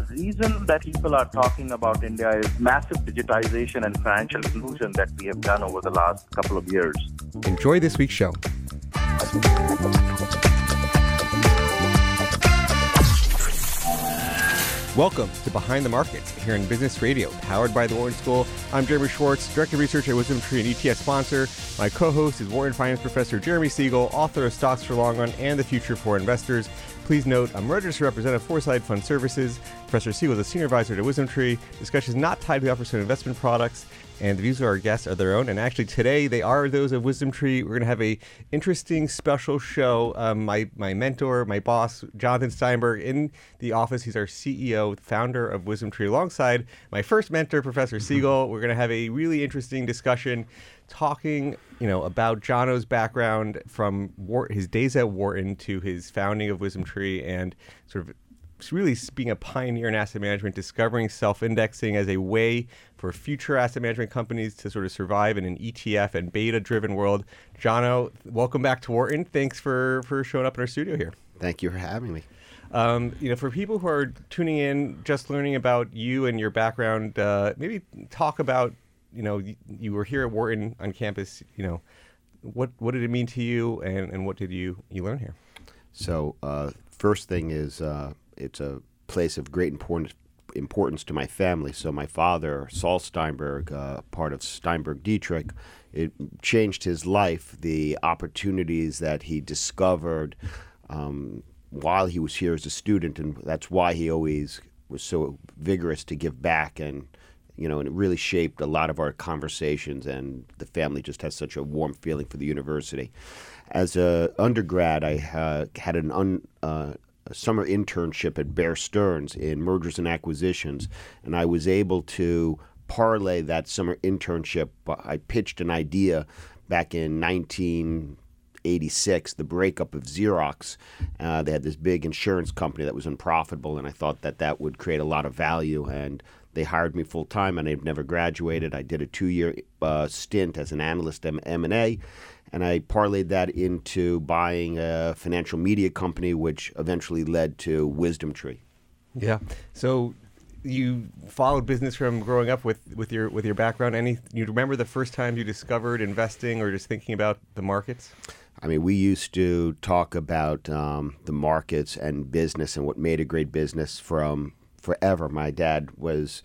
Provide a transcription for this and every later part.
The reason that people are talking about India is massive digitization and financial inclusion that we have done over the last couple of years. Enjoy this week's show. Welcome to Behind the Markets here in Business Radio, powered by the Wharton School. I'm Jeremy Schwartz, Director of Research at Wisdom Tree and ETF sponsor. My co host is Wharton Finance Professor Jeremy Siegel, author of Stocks for Long Run and the Future for Investors. Please note, I'm registered representative Foreside Fund Services. Professor Siegel is a senior advisor to Wisdom Tree. Discussion is not tied to the offers of investment products and the views of our guests are their own. And actually, today they are those of Wisdom Tree. We're going to have a interesting special show. Um, my my mentor, my boss, Jonathan Steinberg, in the office. He's our CEO, founder of Wisdom Tree, alongside my first mentor, Professor Siegel. We're going to have a really interesting discussion, talking you know about Jono's background from War- his days at Wharton to his founding of Wisdom Tree and sort of really being a pioneer in asset management, discovering self-indexing as a way for future asset management companies to sort of survive in an ETF and beta-driven world. Jono, welcome back to Wharton. Thanks for for showing up in our studio here. Thank you for having me. Um, you know, for people who are tuning in, just learning about you and your background, uh, maybe talk about, you know, you, you were here at Wharton on campus. You know, what what did it mean to you, and, and what did you you learn here? So, uh, first thing is, uh, it's a place of great importance importance to my family. So my father, Saul Steinberg, uh, part of Steinberg Dietrich, it changed his life. The opportunities that he discovered um, while he was here as a student, and that's why he always was so vigorous to give back and. You know, and it really shaped a lot of our conversations, and the family just has such a warm feeling for the university. As a undergrad, I uh, had an un, uh, summer internship at Bear Stearns in mergers and acquisitions, and I was able to parlay that summer internship. I pitched an idea back in 1986, the breakup of Xerox. Uh, they had this big insurance company that was unprofitable, and I thought that that would create a lot of value. And they hired me full time, and I've never graduated. I did a two year uh, stint as an analyst at M&A and I parlayed that into buying a financial media company, which eventually led to Wisdom Tree. Yeah. So you followed business from growing up with, with your with your background. Any you remember the first time you discovered investing or just thinking about the markets? I mean, we used to talk about um, the markets and business and what made a great business from forever. My dad was.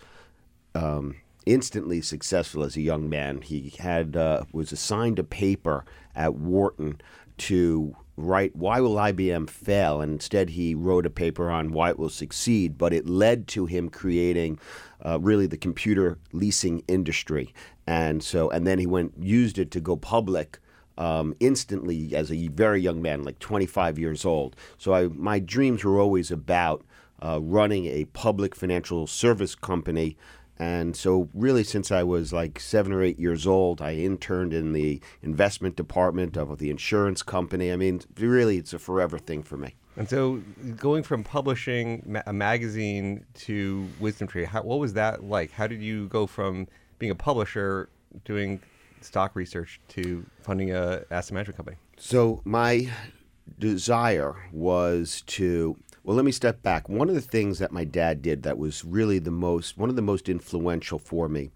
Um, instantly successful as a young man. He had uh, was assigned a paper at Wharton to write why will IBM fail, and instead he wrote a paper on why it will succeed. But it led to him creating uh, really the computer leasing industry, and so and then he went used it to go public. Um, instantly as a very young man, like 25 years old. So I, my dreams were always about uh, running a public financial service company and so, really, since I was like seven or eight years old, I interned in the investment department of the insurance company. I mean, really, it's a forever thing for me. And so, going from publishing a magazine to Wisdom Tree, how, what was that like? How did you go from being a publisher, doing stock research, to funding a asset management company? So, my desire was to well, let me step back. One of the things that my dad did that was really the most, one of the most influential for me,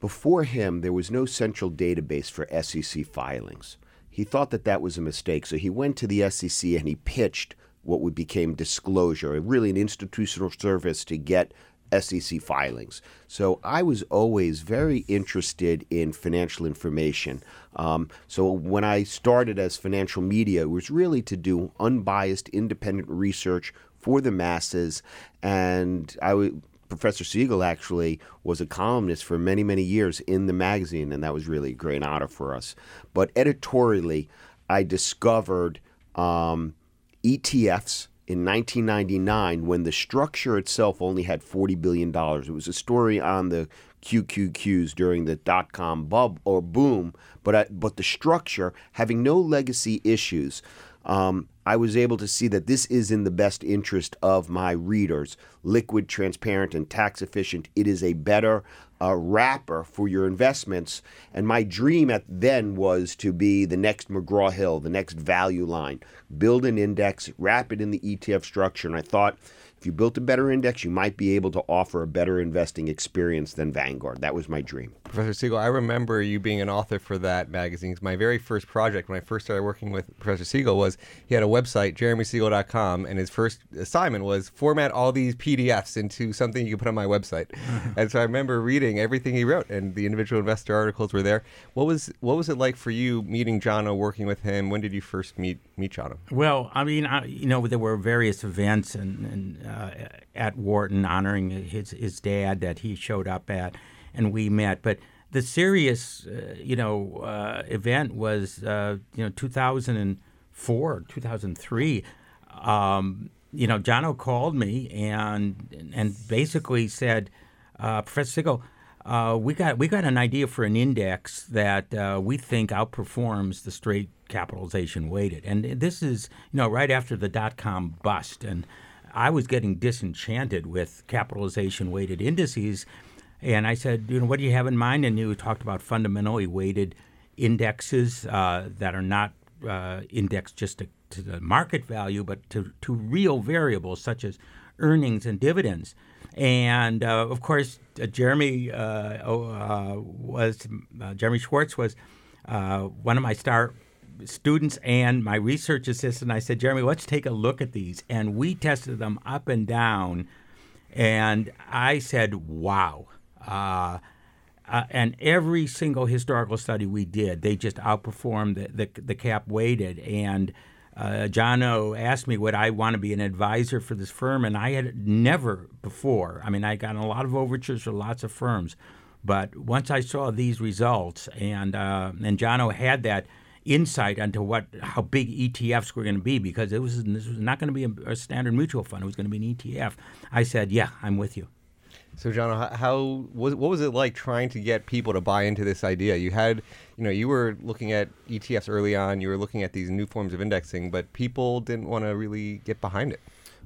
before him, there was no central database for SEC filings. He thought that that was a mistake. So he went to the SEC and he pitched what would become disclosure, really an institutional service to get SEC filings. So I was always very interested in financial information. Um, so when I started as financial media, it was really to do unbiased, independent research for the masses. And I w- Professor Siegel actually was a columnist for many, many years in the magazine, and that was really a great honor for us. But editorially, I discovered um, ETFs in 1999 when the structure itself only had $40 billion. It was a story on the QQQs during the dot com bub or boom, but, uh, but the structure, having no legacy issues, um, I was able to see that this is in the best interest of my readers. Liquid, transparent, and tax efficient. It is a better uh, wrapper for your investments. And my dream at then was to be the next McGraw Hill, the next value line. Build an index, wrap it in the ETF structure. And I thought if you built a better index, you might be able to offer a better investing experience than Vanguard. That was my dream. Professor Siegel, I remember you being an author for that magazine. My very first project when I first started working with Professor Siegel was he had a website, jeremysiegel.com, and his first assignment was format all these PDFs into something you could put on my website. and so I remember reading everything he wrote, and the individual investor articles were there. What was what was it like for you meeting Jono, working with him? When did you first meet meet Jono? Well, I mean, I, you know, there were various events and, and uh, at Wharton honoring his his dad that he showed up at, and we met. But the serious, uh, you know, uh, event was uh, you know 2004, 2003. Um, you know, Jono called me and and basically said, uh, Professor Siegel, Uh, we got we got an idea for an index that uh, we think outperforms the straight capitalization weighted, and this is you know right after the dot com bust, and I was getting disenchanted with capitalization weighted indices. And I said, you know, what do you have in mind? And you talked about fundamentally weighted indexes uh, that are not uh, indexed just to, to, the market value, but to, to real variables such as earnings and dividends. And uh, of course, uh, Jeremy uh, oh, uh, was Jeremy Schwartz was one of my star students and my research assistant, I said, Jeremy, let's take a look at these. And we tested them up and down. And I said, wow. Uh, uh, and every single historical study we did, they just outperformed the, the, the cap weighted. And uh, Jono asked me would I want to be an advisor for this firm, and I had never before. I mean, I got a lot of overtures for lots of firms, but once I saw these results, and uh, and Jono had that insight into what how big ETFs were going to be because it was this was not going to be a, a, standard mutual fund. It was going to be an ETF. I said, "Yeah, I'm with you." So, John, how was what was it like trying to get people to buy into this idea? You had, you know, you were looking at ETFs early on. You were looking at these new forms of indexing, but people didn't want to really get behind it.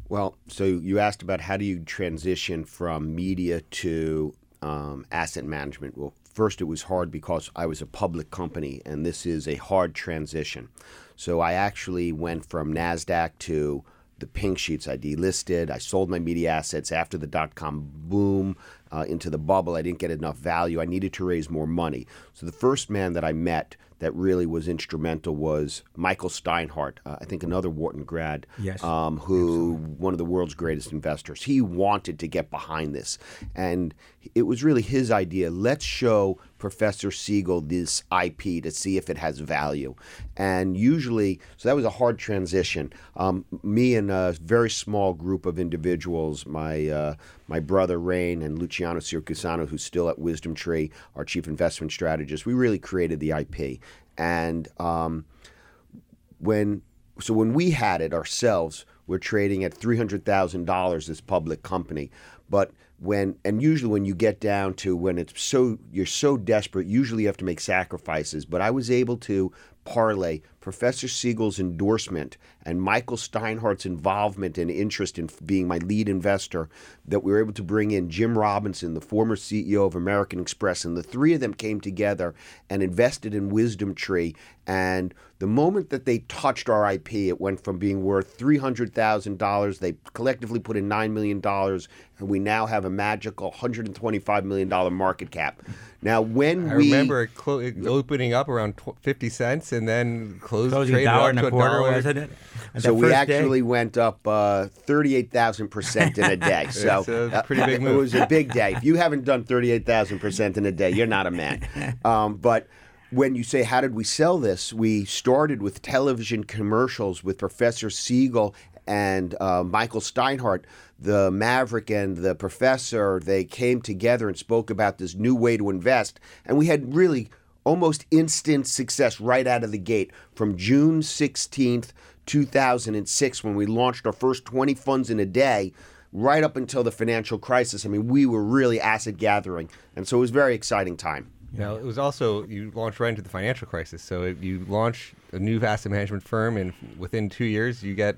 Well, so you asked about how do you transition from media to um, asset management. Well, First, it was hard because I was a public company, and this is a hard transition. So I actually went from NASDAQ to the pink sheets. I delisted. I sold my media assets after the dot com boom uh, into the bubble. I didn't get enough value. I needed to raise more money. So the first man that I met that really was instrumental was Michael Steinhardt, uh, I think another Wharton grad, yes. um, who one of the world's greatest investors. He wanted to get behind this, and it was really his idea. Let's show Professor Siegel this IP to see if it has value. And usually, so that was a hard transition. Um, me and a very small group of individuals, my uh, my brother Rain and Luciano Siracusano, who's still at Wisdom Tree, our chief investment strategist, we really created the IP. And um, when so when we had it ourselves, we're trading at three hundred thousand dollars as public company, but when and usually when you get down to when it's so you're so desperate usually you have to make sacrifices. But i was able to parlay Professor Siegel's endorsement and Michael Steinhardt's involvement and interest in being my lead investor that we were able to bring in Jim Robinson, the former CEO of American Express, and the three of them came together and invested in Wisdom Tree. And the moment that they touched our IP, it went from being worth $300,000. They collectively put in $9 million, and we now have a magical $125 million market cap. Now, when I we remember it clo- opening up around 50 cents and then closed Closing traded dollar up and to a quarter, dollar. wasn't it? And So we actually day- went up uh, thirty-eight thousand percent in a day. So It's a uh, pretty big move. It was a big day. If you haven't done thirty-eight thousand percent in a day, you're not a man. Um, but when you say how did we sell this, we started with television commercials with Professor Siegel and uh, Michael Steinhardt, the Maverick and the Professor. They came together and spoke about this new way to invest, and we had really almost instant success right out of the gate from June 16th 2006 when we launched our first 20 funds in a day, right up until the financial crisis. I mean, we were really asset gathering, and so it was a very exciting time. Now, it was also, you launched right into the financial crisis. So you launch a new asset management firm, and within two years, you get.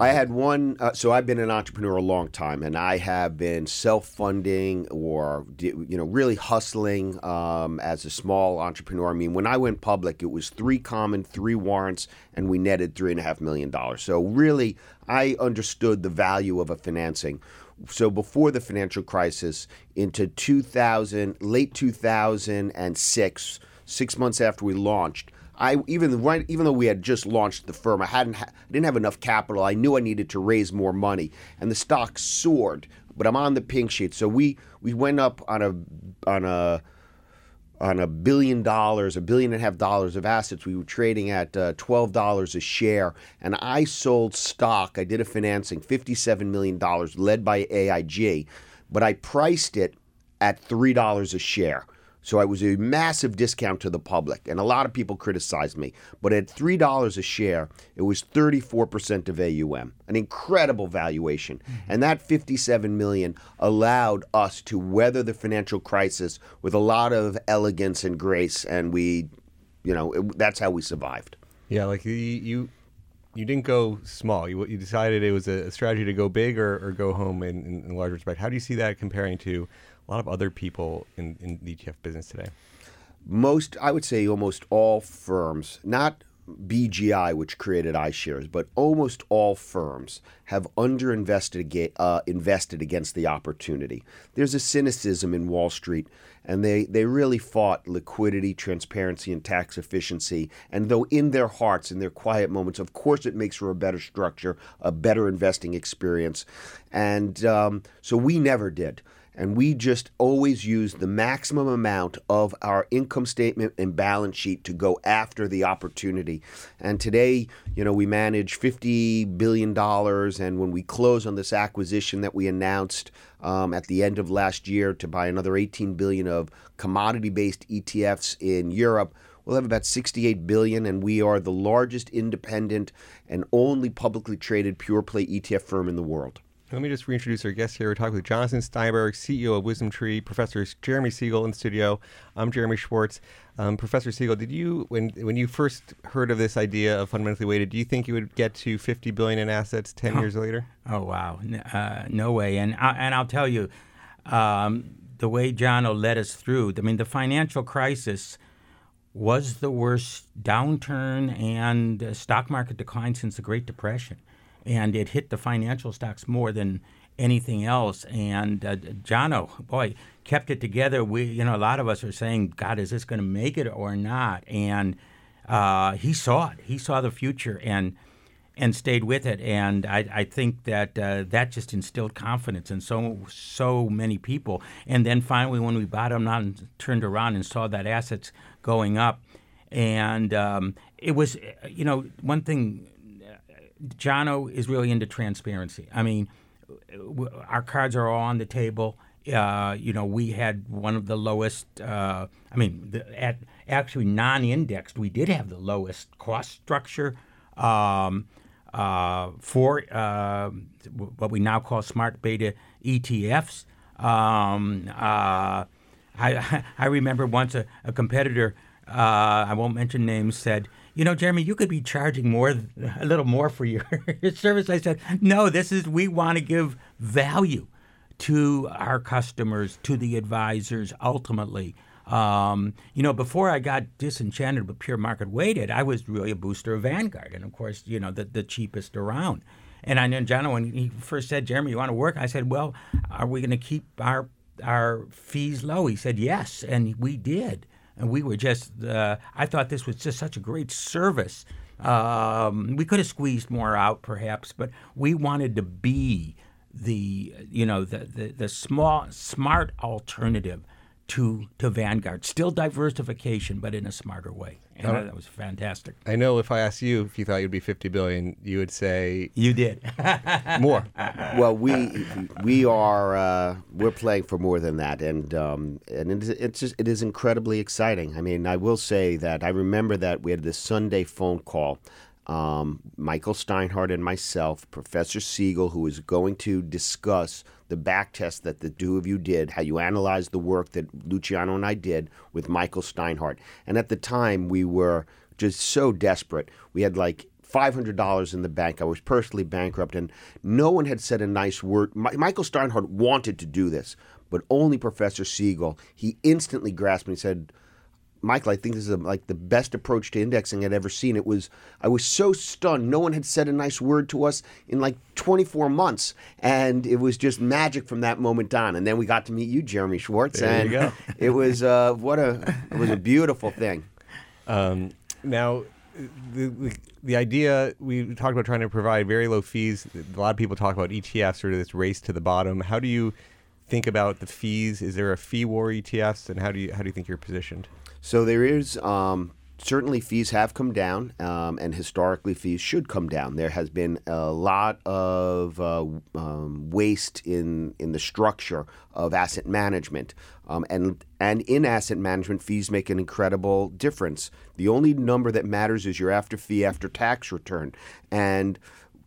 I had one, uh, so I've been an entrepreneur a long time, and I have been self-funding or you know really hustling um, as a small entrepreneur. I mean, when I went public, it was three common, three warrants, and we netted three and a half million dollars. So really, I understood the value of a financing. So before the financial crisis, into 2000, late 2006, six months after we launched, I even right even though we had just launched the firm, I hadn't ha- didn't have enough capital. I knew I needed to raise more money, and the stock soared. But I'm on the pink sheet, so we we went up on a on a on a billion dollars, a billion and a half dollars of assets. We were trading at uh, twelve dollars a share, and I sold stock. I did a financing, fifty-seven million dollars, led by AIG, but I priced it at three dollars a share. So I was a massive discount to the public, and a lot of people criticized me. But at three dollars a share, it was thirty-four percent of AUM, an incredible valuation. Mm-hmm. And that fifty-seven million allowed us to weather the financial crisis with a lot of elegance and grace, and we, you know, it, that's how we survived. Yeah, like you, you, you didn't go small. You, you decided it was a strategy to go big or, or go home in, in, in large respect. How do you see that comparing to a lot of other people in, in the ETF business today? most I would say almost all firms, not BGI, which created iShares, but almost all firms have underinvested uh, invested against the opportunity. There's a cynicism in Wall Street, and they, they really fought liquidity, transparency, and tax efficiency. And though in their hearts, in their quiet moments, of course, it makes for a better structure, a better investing experience. And um, so we never did and we just always use the maximum amount of our income statement and balance sheet to go after the opportunity. And today, you know, we manage $50 billion. And when we close on this acquisition that we announced um, at the end of last year to buy another 18 billion of commodity based ETFs in Europe, We'll have about 68 billion, and we are the largest independent and only publicly traded pure play ETF firm in the world. Let me just reintroduce our guest here. We're talking with Jonathan Steinberg, CEO of Wisdom Tree, Professor Jeremy Siegel in the studio. I'm Jeremy Schwartz. Um, Professor Siegel, did you when when you first heard of this idea of fundamentally weighted, do you think you would get to 50 billion in assets 10 Oh. years later? Oh wow, uh, no way. And I, and I'll tell you, um, the way John led us through. I mean, the financial crisis was the worst downturn and uh, stock market decline since the Great Depression, and it hit the financial stocks more than anything else. And uh, Jono, boy, kept it together. We, you know, a lot of us are saying, God, is this going to make it or not? And uh, he saw it. He saw the future, and and stayed with it. And I, I think that uh, that just instilled confidence in so so many people. And then finally, when we bottomed out and turned around and saw that assets going up, and um, it was, you know, one thing. Jono is really into transparency. I mean, our cards are all on the table. Uh, you know, we had one of the lowest. Uh, I mean, the, at actually non-indexed, we did have the lowest cost structure um, uh, for uh, what we now call smart beta ETFs. Um, uh, I I remember once a, a competitor. Uh, I won't mention names. Said, "You know, Jeremy, you could be charging more, a little more for your service." I said, "No, this is we want to give value to our customers, to the advisors, ultimately." Um, you know, before I got disenchanted with pure market weighted, I was really a booster of Vanguard, and of course, you know, the, the cheapest around. And I know John, when he first said, "Jeremy, you want to work?" I said, "Well, are we going to keep our our fees low?" He said, "Yes," and we did. And we were just, uh, I thought this was just such a great service. Um, we could have squeezed more out, perhaps, but we wanted to be the, you know, the, the, the small, smart alternative to, to Vanguard. Still diversification, but in a smarter way. And Oh. that was fantastic. I know if I asked you if you thought you'd be 50 billion, you would say You did. more. well, we we are uh, we're playing for more than that, and um, and it is, it's just, it is incredibly exciting. I mean, I will say that I remember that we had this Sunday phone call. um, Michael Steinhardt and myself, Professor Siegel, who is going to discuss the back test that the two of you did, how you analyzed the work that Luciano and I did with Michael Steinhardt. And at the time, we were just so desperate. We had like $500 in the bank. I was personally bankrupt, and no one had said a nice word. Mi- Michael Steinhardt wanted to do this, but only Professor Siegel. He instantly grasped me and said, Michael, I think this is like the best approach to indexing I'd ever seen. It was I was so stunned. No one had said a nice word to us in like 24 months, and it was just magic from that moment on. And then we got to meet you, Jeremy Schwartz, There and you go. it was uh, what a it was a beautiful thing. Um, now, the, the the idea we talked about trying to provide very low fees. A lot of people talk about ETFs, sort of this race to the bottom. How do you think about the fees? Is there a fee war ETFs, and how do you how do you think you're positioned? So there is um, certainly fees have come down, um, and historically fees should come down. There has been a lot of uh, um, waste in in the structure of asset management, um, and and in asset management, fees make an incredible difference. The only number that matters is your after fee after tax return, and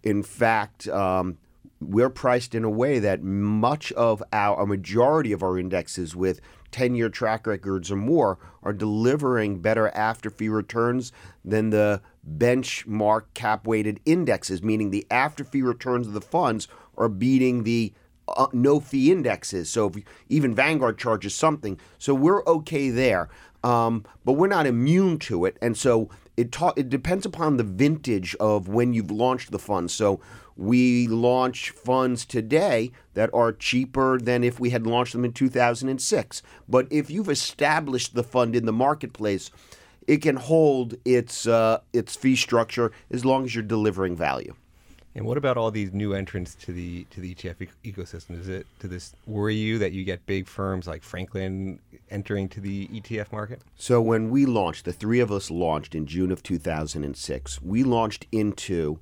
in fact. Um, we're priced in a way that much of our, a majority of our indexes with 10 year track records or more are delivering better after fee returns than the benchmark cap weighted indexes, meaning the after fee returns of the funds are beating the uh, no fee indexes. So even Vanguard charges something. So we're okay there. Um, but we're not immune to it. And so it, ta- it depends upon the vintage of when you've launched the fund. So we launch funds today that are cheaper than if we had launched them in 2006. But if you've established the fund in the marketplace, it can hold its uh, its fee structure as long as you're delivering value. And what about all these new entrants to the to the ETF e- ecosystem? Does it does this worry you that you get big firms like Franklin entering to the ETF market? So when we launched, the three of us launched in June of 2006. We launched into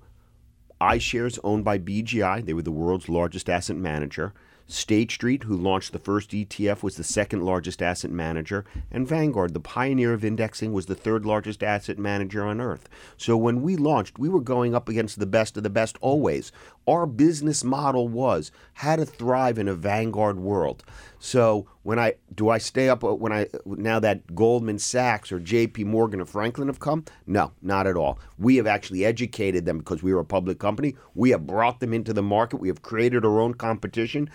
iShares owned by BGI. They were the world's largest asset manager. State Street, who launched the first ETF, was the second largest asset manager. And Vanguard, the pioneer of indexing, was the third largest asset manager on earth. So when we launched, we were going up against the best of the best always. Our business model was how to thrive in a Vanguard world. So when I do I stay up uh, when I now that Goldman Sachs or J.P. Morgan or Franklin have come? No, not at all. We have actually educated them because we are a public company. We have brought them into the market. We have created our own competition,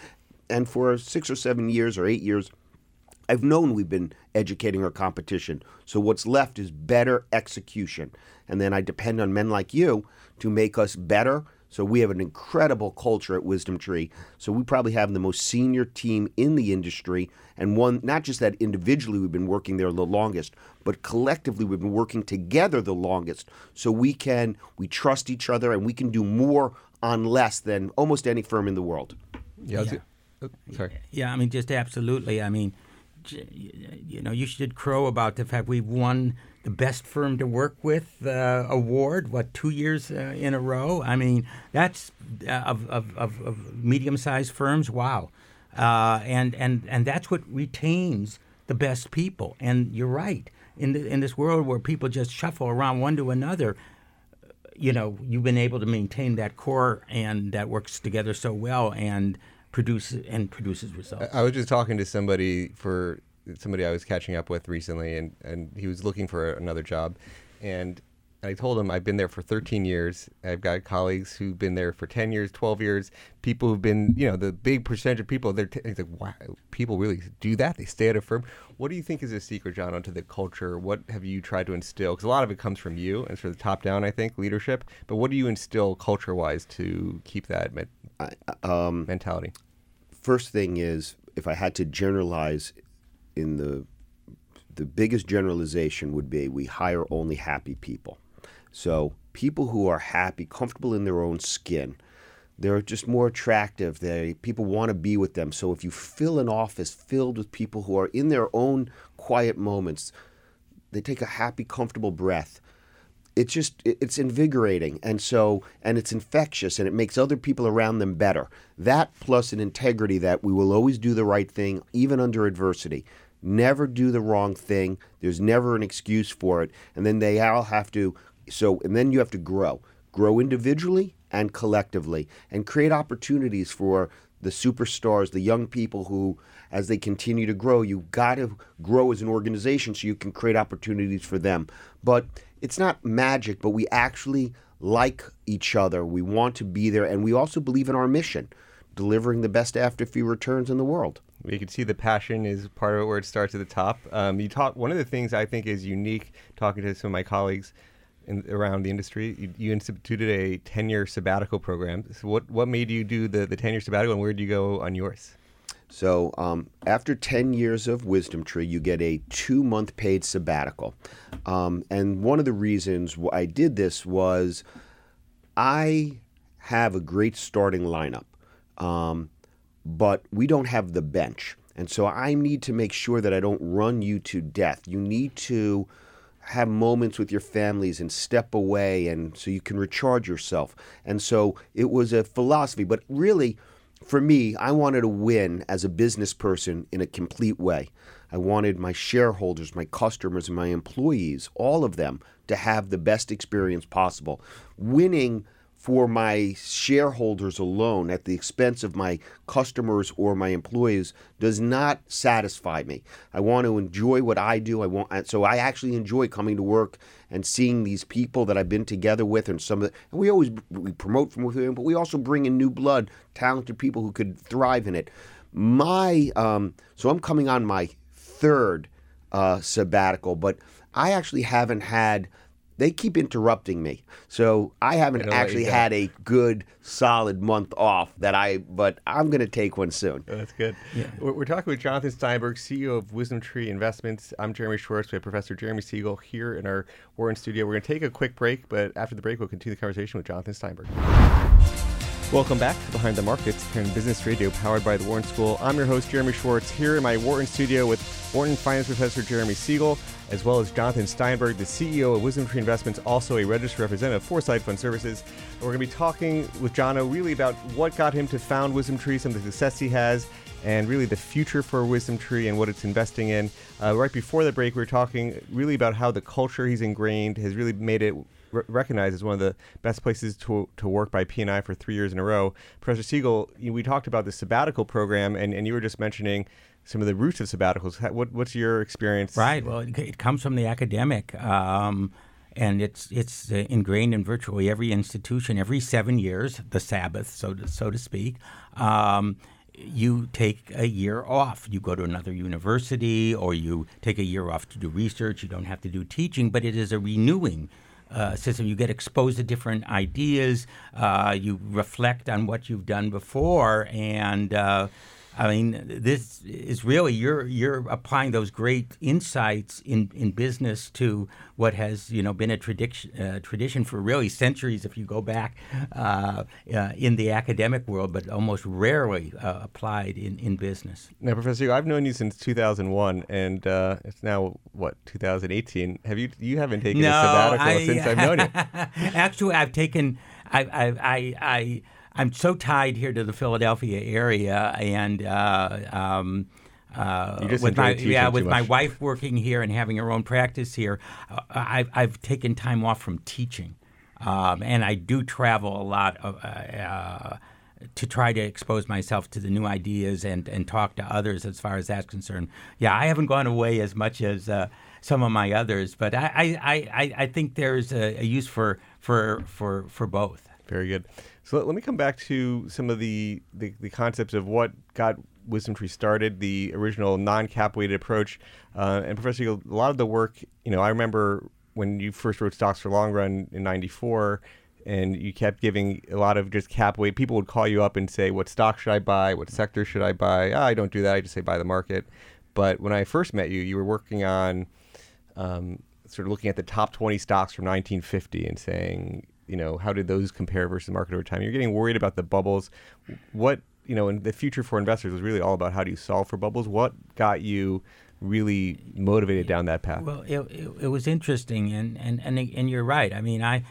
and for six or seven years or eight years, I've known we've been educating our competition. So what's left is better execution, and then I depend on men like you to make us better. So we have an incredible culture at Wisdom Tree. So we probably have the most senior team in the industry, and one not just that individually we've been working there the longest, but collectively we've been working together the longest. So we can we trust each other, and we can do more on less than almost any firm in the world. Yeah. Yeah. Oh, sorry. Yeah, I mean, just absolutely. I mean, you know, you should crow about the fact we've won the best firm to work with uh, award. What two years uh, in a row? I mean, that's uh, of, of, of, of medium-sized firms. Wow, uh, and and and that's what retains the best people. And you're right. In the, in this world where people just shuffle around one to another, you know, you've been able to maintain that core and that works together so well and produce and produces results. I was just talking to somebody for somebody I was catching up with recently, and, and he was looking for another job, and I told him I've been there for 13 years. I've got colleagues who've been there for 10 years, 12 years. People who've been, you know, the big percentage of people. They're t- like, wow, people really do that. They stay at a firm. What do you think is a secret, John, onto the culture? What have you tried to instill? Because a lot of it comes from you and sort of top down, I think, leadership. But what do you instill culture wise to keep that me- Um, mentality? first thing is if I had to generalize in the the biggest generalization would be we hire only happy people. So people who are happy, comfortable in their own skin, they're just more attractive. They people want to be with them. So if you fill an office filled with people who are in their own quiet moments, they take a happy, comfortable breath it's just it's invigorating and so and it's infectious and it makes other people around them better. That plus an integrity that we will always do the right thing even under adversity. Never do the wrong thing. There's never an excuse for it. And then they all have to so and then you have to grow, grow individually and collectively, and create opportunities for the superstars, the young people who, as they continue to grow, you've got to grow as an organization so you can create opportunities for them. But it's not magic, but we actually like each other. We want to be there, and we also believe in our mission, delivering the best after fee returns in the world. You can see the passion is part of it where it starts at the top. Um, you talk. One of the things I think is unique talking to some of my colleagues in, around the industry. You, you instituted a ten-year sabbatical program. So what what made you do the the ten-year sabbatical, and where did you go on yours? So um, after 10 years of Wisdom Tree, you get a two month paid sabbatical. Um, and one of the reasons I did this was I have a great starting lineup, um, but we don't have the bench. And so I need to make sure that I don't run you to death. You need to have moments with your families and step away and so you can recharge yourself. And so it was a philosophy, but really for me, I wanted to win as a business person in a complete way. I wanted my shareholders, my customers, and my employees, all of them, to have the best experience possible. Winning for my shareholders alone at the expense of my customers or my employees does not satisfy me. I want to enjoy what I do. I want so I actually enjoy coming to work and seeing these people that I've been together with and some of the, and we always we promote from within, but we also bring in new blood, talented people who could thrive in it. My um, so I'm coming on my third uh, sabbatical, but I actually haven't had they keep interrupting me. So I haven't actually had a good solid month off that I but I'm going to take one soon. Oh, that's good. Yeah. We're, we're, talking with Jonathan Steinberg, CEO of Wisdom Tree Investments. I'm Jeremy Schwartz. We have Professor Jeremy Siegel here in our Wharton studio. We're going to take a quick break, but after the break we'll continue the conversation with Jonathan Steinberg. Welcome back to Behind the Markets here in Business Radio, powered by the Wharton School. I'm your host, Jeremy Schwartz, here in my Wharton studio with Wharton Finance Professor Jeremy Siegel, as well as Jonathan Steinberg, the CEO of Wisdom Tree Investments, also a registered representative Foreside Fund Services. And we're going to be talking with Jono really about what got him to found Wisdom Tree, some of the success he has, and really the future for Wisdom Tree and what it's investing in. Uh, right before the break, we were talking really about how the culture he's ingrained has really made it recognized as one of the best places to, to work by P&I for three years in a row. Professor Siegel, you, we talked about the sabbatical program, and, and you were just mentioning some of the roots of sabbaticals. What, what's your experience? Right. Well, it, it comes from the academic. Um, and it's it's uh, ingrained in virtually every institution. Every seven years, the Sabbath, so to, so to speak, um, you take a year off. You go to another university, or you take a year off to do research. You don't have to do teaching, but it is a renewing uh, system. You get exposed to different ideas. Uh, you reflect on what you've done before, and uh, I mean, this is really you're you're applying those great insights in, in business to what has you know been a tradition uh, tradition for really centuries. If you go back uh, uh, in the academic world, but almost rarely uh, applied in, in business. Now, Professor, I've known you since 2001, and uh, it's now what 2018. Have you you haven't taken no, a sabbatical I, since I've known you? Actually, I've taken I I I. I I'm so tied here to the Philadelphia area, and uh, um, uh, with my yeah, with my wife working here and having her own practice here, uh, I've I've taken time off from teaching, um, and I do travel a lot of, uh, uh, to try to expose myself to the new ideas and and talk to others as far as that's concerned. Yeah, I haven't gone away as much as uh, some of my others, but I I, I, I think there's a, a use for for for for both. Very good. So let, let me come back to some of the, the, the, concepts of what got Wisdom Tree started, the original non-cap weighted approach. Uh, and Professor Siegel, a lot of the work, you know, I remember when you first wrote Stocks for Long Run in 94, and you kept giving a lot of just cap weight. People would call you up and say, what stock should I buy? What sector should I buy? Oh, I don't do that. I just say buy the market. But when I first met you, you were working on um, sort of looking at the top 20 stocks from 1950 and saying, you know, how did those compare versus the market over time? You're getting worried about the bubbles. What, you know, in the future for investors was really all about how do you solve for bubbles. What got you really motivated down that path? Well, it, it, it was interesting, and, and, and, and you're right. I mean, I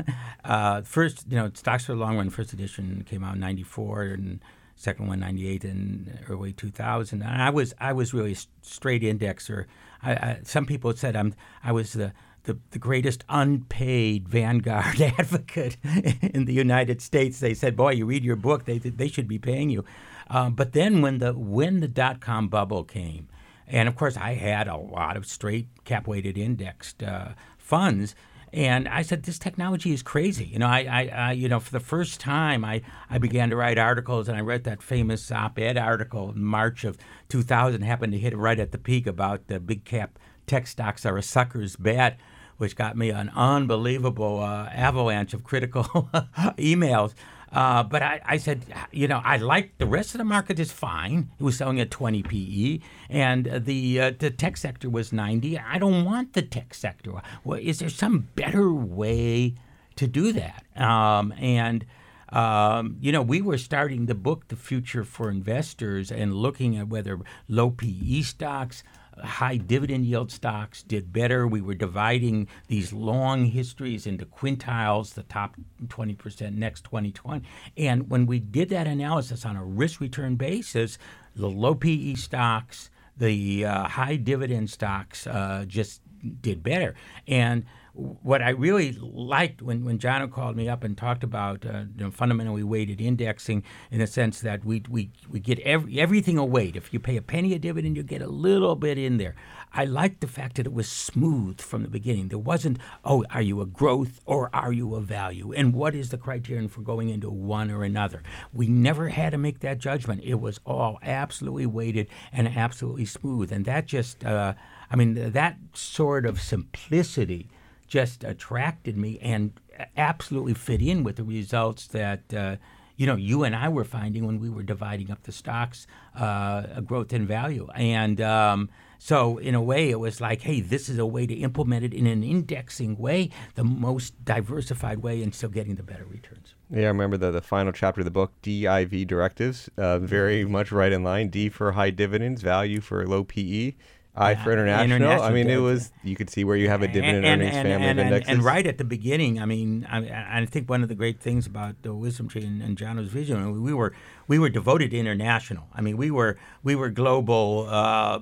uh, first, you know, Stocks for the Long Run first edition came out in '94, and second one '98 and early 2000. And I was I was really straight indexer. I, I, some people said I'm I was the the, the greatest unpaid vanguard advocate in the United States. They said, "Boy, you read your book, they they should be paying you." Um, but then when the when the dot com bubble came, and of course I had a lot of straight cap weighted indexed uh, funds. And I said, this technology is crazy. You know, I, I, I, you know, for the first time, I, I began to write articles, and I read that famous op-ed article in March of 2000. Happened to hit right at the peak about the big cap tech stocks are a sucker's bet, which got me an unbelievable uh, avalanche of critical emails. Uh, but I, I, said, you know, I like the rest of the market is fine. It was selling at 20 PE, and the uh, the tech sector was 90. I don't want the tech sector. Well, is there some better way to do that? Um, and um, you know, we were starting the book, The Future for Investors, and looking at whether low PE stocks, high dividend yield stocks did better. We were dividing these long histories into quintiles, the top 20%, next 2020. And when we did that analysis on a risk return basis, the low PE stocks, the uh, high dividend stocks uh, just did better. And what I really liked when, when John called me up and talked about uh, you know, fundamentally weighted indexing in the sense that we, we, we get every, everything a weight. If you pay a penny a dividend, you get a little bit in there. I liked the fact that it was smooth from the beginning. There wasn't, oh, are you a growth or are you a value? And what is the criterion for going into one or another? We never had to make that judgment. It was all absolutely weighted and absolutely smooth. And that just, uh, I mean, that sort of simplicity just attracted me and absolutely fit in with the results that uh, you know you and I were finding when we were dividing up the stocks, uh, growth and value, and um, so in a way it was like, hey, this is a way to implement it in an indexing way, the most diversified way, and still getting the better returns. Yeah, I remember the, the final chapter of the book, DIV directives, uh, very much right in line. D for high dividends, value for low PE. I for international. international I mean, it was you could see where you have a dividend and, earnings and, family and, of indexes. And, right at the beginning, I mean, I, I think one of the great things about the Wisdom Tree and, and Jono's vision, we were we were devoted to international. I mean, we were we were global. Uh,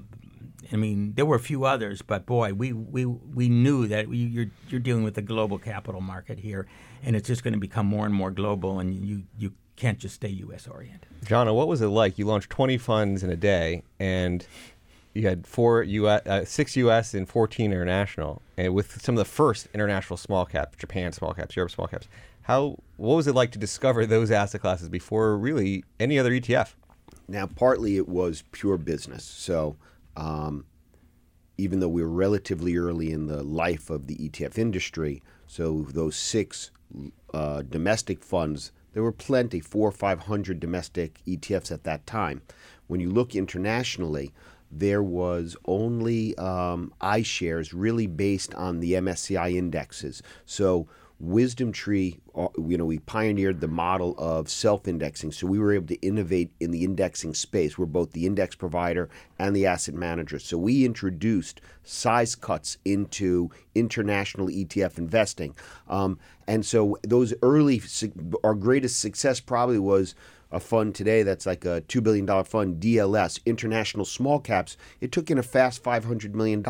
I mean, there were a few others, but boy, we we, we knew that we, you're you're dealing with the global capital market here, and it's just going to become more and more global, and you you can't just stay U.S. oriented. Jono, what was it like? You launched 20 funds in a day, and you had four US, uh, six U.S. and 14 international, and with some of the first international small cap, Japan small caps, Europe small caps. How what was it like to discover those asset classes before really any other ETF? Now, partly it was pure business. So, um, even though we were relatively early in the life of the ETF industry, so those six uh, domestic funds, there were plenty, four or five hundred domestic ETFs at that time. When you look internationally, there was only um, iShares really based on the MSCI indexes. So Wisdom Tree, uh, you know, we pioneered the model of self-indexing, so we were able to innovate in the indexing space. We're both the index provider and the asset manager. So we introduced size cuts into international ETF investing, um, and so those early, our greatest success probably was a fund today that's like a $2 billion fund, DLS, International Small Caps, it took in a fast $500 million.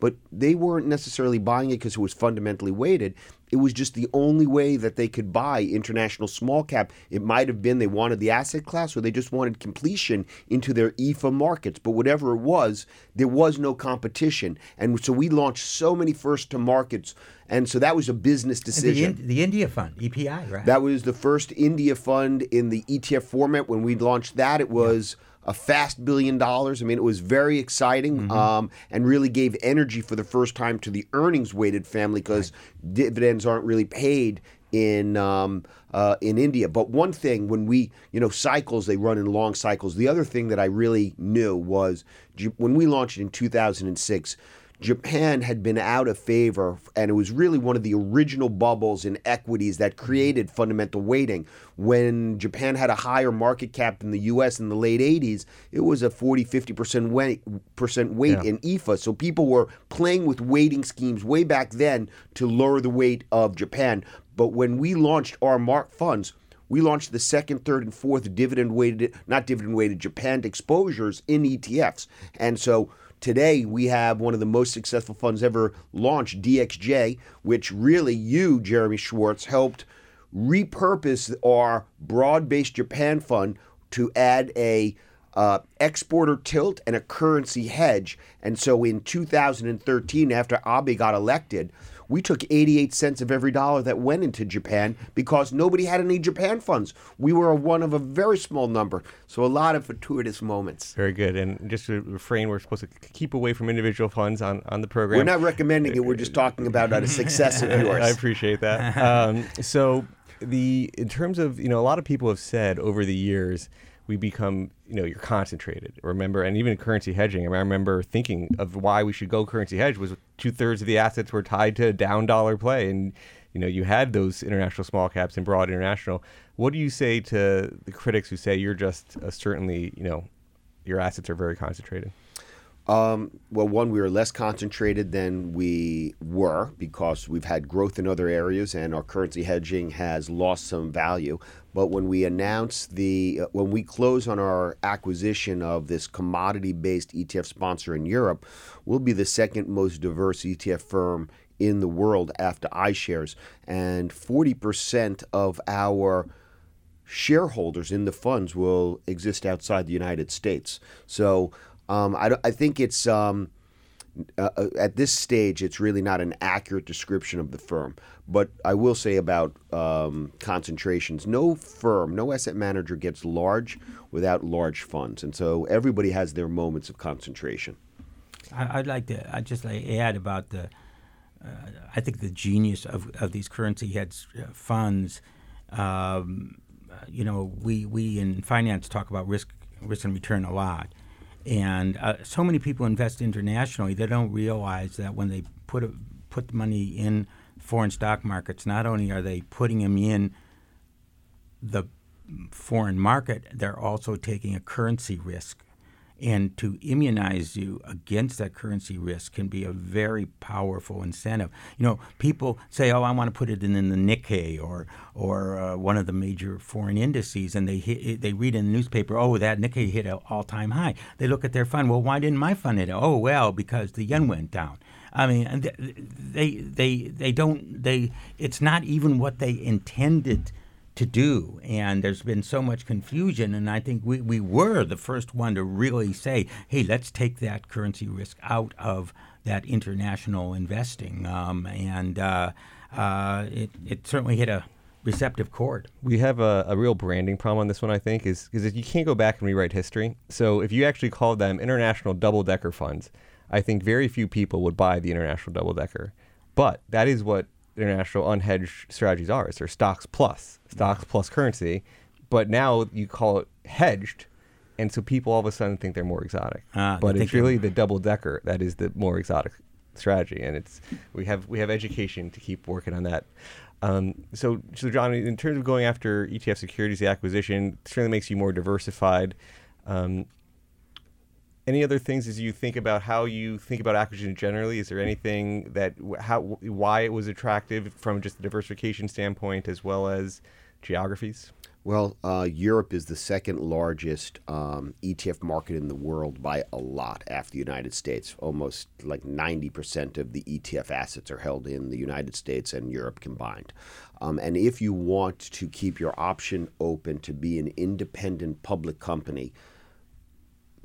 But they weren't necessarily buying it because it was fundamentally weighted. It was just the only way that they could buy international small cap. It might have been they wanted the asset class or they just wanted completion into their EFA markets. But whatever it was, there was no competition. And so we launched so many first to markets. And so that was a business decision. The, the, India Fund, EPI, right? That was the first India fund in the ETF format. When we launched that, it was. Yeah a fast billion dollars. I mean, it was very exciting mm-hmm. um, and really gave energy for the first time to the earnings weighted family because right. dividends aren't really paid in um, uh, in India. But one thing, when we you know cycles, they run in long cycles. The other thing that I really knew was when we launched in 2006. Japan had been out of favor, and it was really one of the original bubbles in equities that created fundamental weighting. When Japan had a higher market cap than the US in the late 80s, it was a 40, 50% weight, percent weight yeah. in EFA. So people were playing with weighting schemes way back then to lower the weight of Japan. But when we launched our mark funds, we launched the second, third, and fourth dividend weighted, not dividend weighted, Japan exposures in ETFs. And so today we have one of the most successful funds ever launched, DXJ, which really you, Jeremy Schwartz, helped repurpose our broad-based Japan fund to add a uh, exporter tilt and a currency hedge. And so in 2013, after Abe got elected, we took 88 cents of every dollar that went into Japan because nobody had any Japan funds. We were one of a very small number. So a lot of fortuitous moments. Very good. And just to refrain, we're supposed to keep away from individual funds on, on the program. We're not recommending it. We're just talking about a success of yours. I appreciate that. Um, so the in terms of you know a lot of people have said over the years we become, you know, you're concentrated. Remember, and even currency hedging. I remember thinking of why we should go currency hedge was two thirds of the assets were tied to down dollar play, and you know, you had those international small caps and broad international. What do you say to the critics who say you're just certainly, you know, your assets are very concentrated? Um, well, one, we are less concentrated than we were because we've had growth in other areas and our currency hedging has lost some value. But when we announce the, uh, when we close on our acquisition of this commodity based ETF sponsor in Europe, we'll be the second most diverse ETF firm in the world after iShares. And 40% of our shareholders in the funds will exist outside the United States. So um, I, I, think it's um, uh, uh, at this stage it's really not an accurate description of the firm. But I will say about um, concentrations: no firm, no asset manager gets large without large funds, and so everybody has their moments of concentration. I'd like to I just like add about the. Uh, I think the genius of, of these currency hedge uh, funds. Um, you know, we, we in finance talk about risk risk and return a lot, and uh, so many people invest internationally, they don't realize that when they put a, put money in foreign stock markets, not only are they putting them in the foreign market, they're also taking a currency risk and to immunize you against that currency risk can be a very powerful incentive. You know, people say, "Oh, I want to put it in, in the Nikkei or or uh, one of the major foreign indices," and they hit, they read in the newspaper, "Oh, that Nikkei hit an all-time high." They look at their fund. Well, why didn't my fund hit? It? Oh, well, because the yen went down. I mean, they they they don't they. It's not even what they intended to do. And there's been so much confusion. And I think we, we were the first one to really say, hey, let's take that currency risk out of that international investing. Um, and uh, uh, it, it certainly hit a receptive chord. We have a, a real branding problem on this one, I think, is because you can't go back and rewrite history. So if you actually called them international double decker funds, I think very few people would buy the international double decker. But that is what international unhedged strategies are. Is they're stocks plus, stocks plus currency. But now you call it hedged, and so people all of a sudden think they're more exotic. Uh, but it's really the double decker that is the more exotic strategy, and it's we have we have education to keep working on that. Um, so, so John, in terms of going after ETF securities, the acquisition certainly makes you more diversified. Um, any other things as you think about how you think about acquisition generally? Is there anything that how why it was attractive from just a diversification standpoint as well as geographies? Well, uh, Europe is the second largest um, ETF market in the world by a lot after the United States. Almost like 90% of the ETF assets are held in the United States and Europe combined. Um, and if you want to keep your option open to be an independent public company,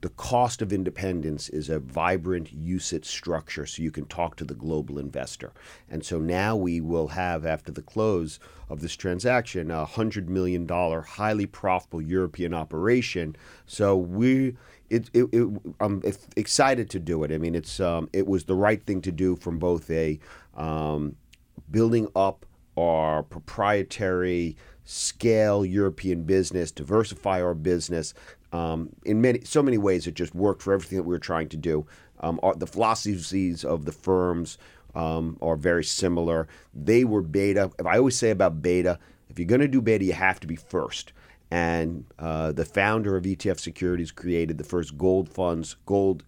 the cost of independence is a vibrant UCITS structure so you can talk to the global investor. And so now we will have, after the close of this transaction, a $100 million, highly profitable European operation. So we. It, it, it, I'm excited to do it. I mean, it's um, it was the right thing to do from both a um, building up our proprietary scale European business, diversify our business, um, in many so many ways, it just worked for everything that we were trying to do. Um, our, the philosophies of the firms um, are very similar. They were beta. If I always say about beta, if you're going to do beta, you have to be first. And uh, the founder of ETF Securities created the first gold funds, gold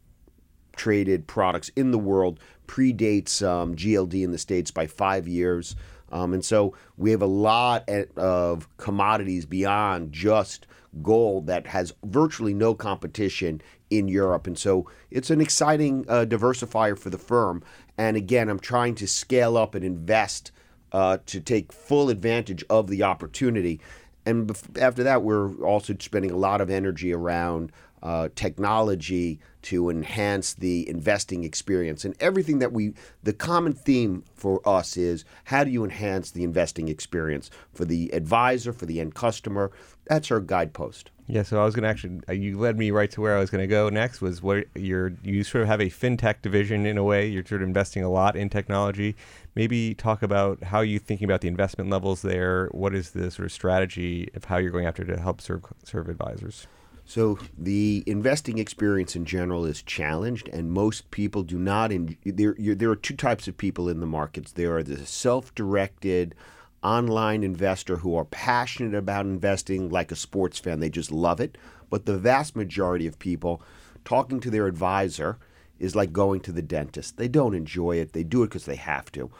traded products in the world, predates um, GLD in the States by five years. Um, and so we have a lot of commodities beyond just gold that has virtually no competition in Europe. And so it's an exciting uh, diversifier for the firm. And again, I'm trying to scale up and invest uh, to take full advantage of the opportunity. And after that, we're also spending a lot of energy around uh, technology to enhance the investing experience. And everything that we, the common theme for us is how do you enhance the investing experience for the advisor, for the end customer? That's our guidepost. Yeah, so I was going to actually, uh, you led me right to where I was going to go next. Was what you're, you sort of have a fintech division in a way. You're sort of investing a lot in technology. Maybe talk about how you thinking about the investment levels there. What is the sort of strategy of how you're going after to help serve serve advisors? So the investing experience in general is challenged, and most people do not. In, there, there are two types of people in the markets. There are the self-directed online investor who are passionate about investing, like a sports fan. They just love it. But the vast majority of people, talking to their advisor, is like going to the dentist. They don't enjoy it. They do it because they have to.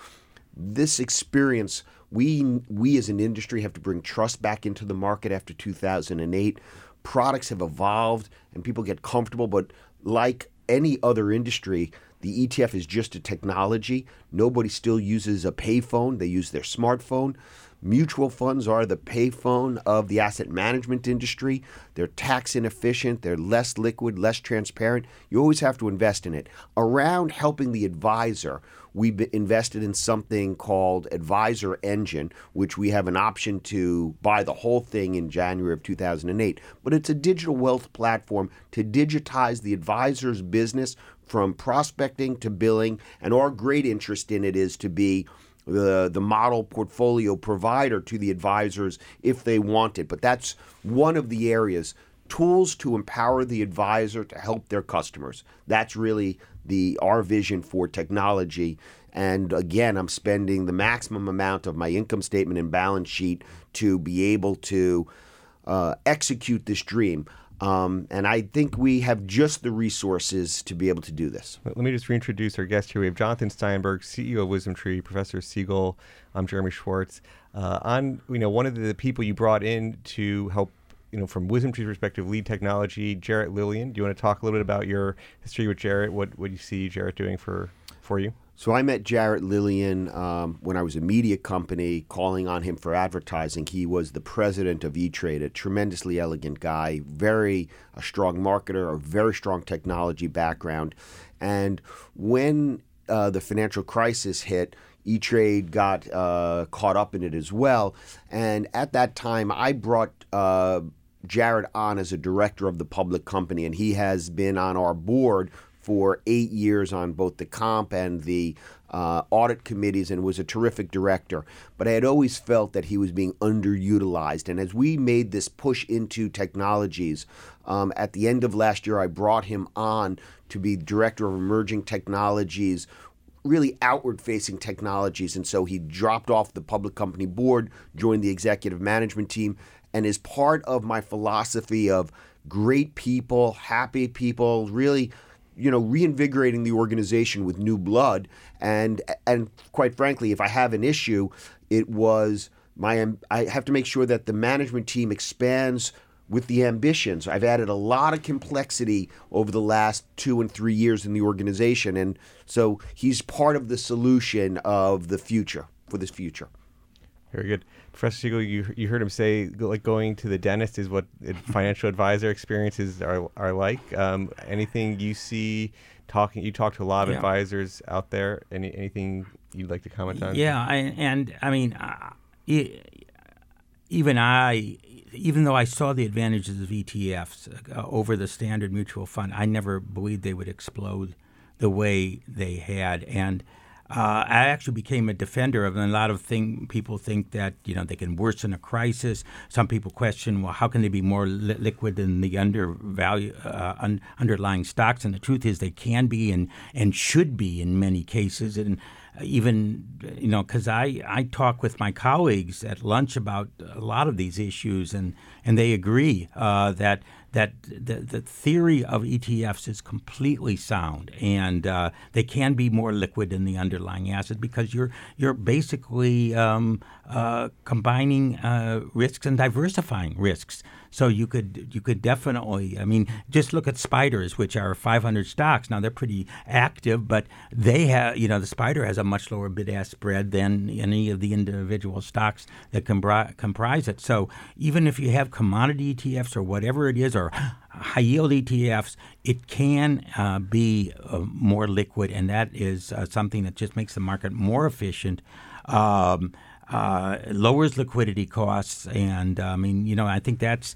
This experience we we as an industry have to bring trust back into the market after 2008 products have evolved and people get comfortable, but like any other industry, the ETF is just a technology. Nobody still uses a payphone, they use their smartphone. Mutual funds are the payphone of the asset management industry. They're tax inefficient, they're less liquid, less transparent. You always have to invest in it. Around helping the advisor, we invested in something called Advisor Engine, which we have an option to buy the whole thing in January of 2008. But it's a digital wealth platform to digitize the advisor's business from prospecting to billing. And our great interest in it is to be the, the model portfolio provider to the advisors if they want it. But that's one of the areas tools to empower the advisor to help their customers. That's really the our vision for technology. And again, I'm spending the maximum amount of my income statement and balance sheet to be able to uh, execute this dream. Um, and I think we have just the resources to be able to do this. Let me just reintroduce our guest here. We have Jonathan Steinberg, CEO of Wisdom Tree, Professor Siegel. I'm Jeremy Schwartz. Uh, on you know one of the people you brought in to help you know from WisdomTree's perspective lead technology, Jarrett Lilien. Do you want to talk a little bit about your history with Jarrett? What what do you see Jarrett doing for for you? So I met Jarrett Lilien um, when I was a media company calling on him for advertising. He was the president of E-Trade, a tremendously elegant guy, very a strong marketer, a very strong technology background. And when uh, the financial crisis hit, E-Trade got uh, caught up in it as well. And at that time, I brought uh, Jarrett on as a director of the public company, and he has been on our board for eight years on both the comp and the uh, audit committees and was a terrific director. But I had always felt that he was being underutilized. And as we made this push into technologies, um, at the end of last year, I brought him on to be director of emerging technologies. Really outward facing technologies. And so he dropped off the public company board, joined the executive management team, and is part of my philosophy of great people, happy people, really you know, reinvigorating the organization with new blood. And and quite frankly, if I have an issue, it was my I have to make sure that the management team expands with the ambitions. I've added a lot of complexity over the last two and three years in the organization, and so he's part of the solution of the future for this future. Very good. Professor Siegel, you you heard him say like going to the dentist is what financial advisor experiences are are like. Um, anything you see talking? You talk to a lot of yeah. advisors out there. Any anything you'd like to comment on? Yeah, I, and I mean, uh, even I, even though I saw the advantages of ETFs uh, over the standard mutual fund, I never believed they would explode the way they had, and uh, I actually became a defender of them. A lot of thing, people think that you know they can worsen a crisis. Some people question, well, how can they be more li- liquid than the undervalue uh, un- underlying stocks? And the truth is, they can be and and should be in many cases. And even you know because I, I talk with my colleagues at lunch about a lot of these issues and and they agree uh, that that the, the theory of ETFs is completely sound and uh, they can be more liquid than the underlying asset because you're you're basically um, uh, combining uh, risks and diversifying risks So you could you could definitely. I mean, just look at spiders, which are 500 stocks. Now they're pretty active, but they have you know the spider has a much lower bid ask spread than any of the individual stocks that compri- comprise it. So even if you have commodity ETFs or whatever it is, or high yield ETFs, it can uh, be uh, more liquid, and that is uh, something that just makes the market more efficient. Um, uh, lowers liquidity costs, and I mean, you know, I think that's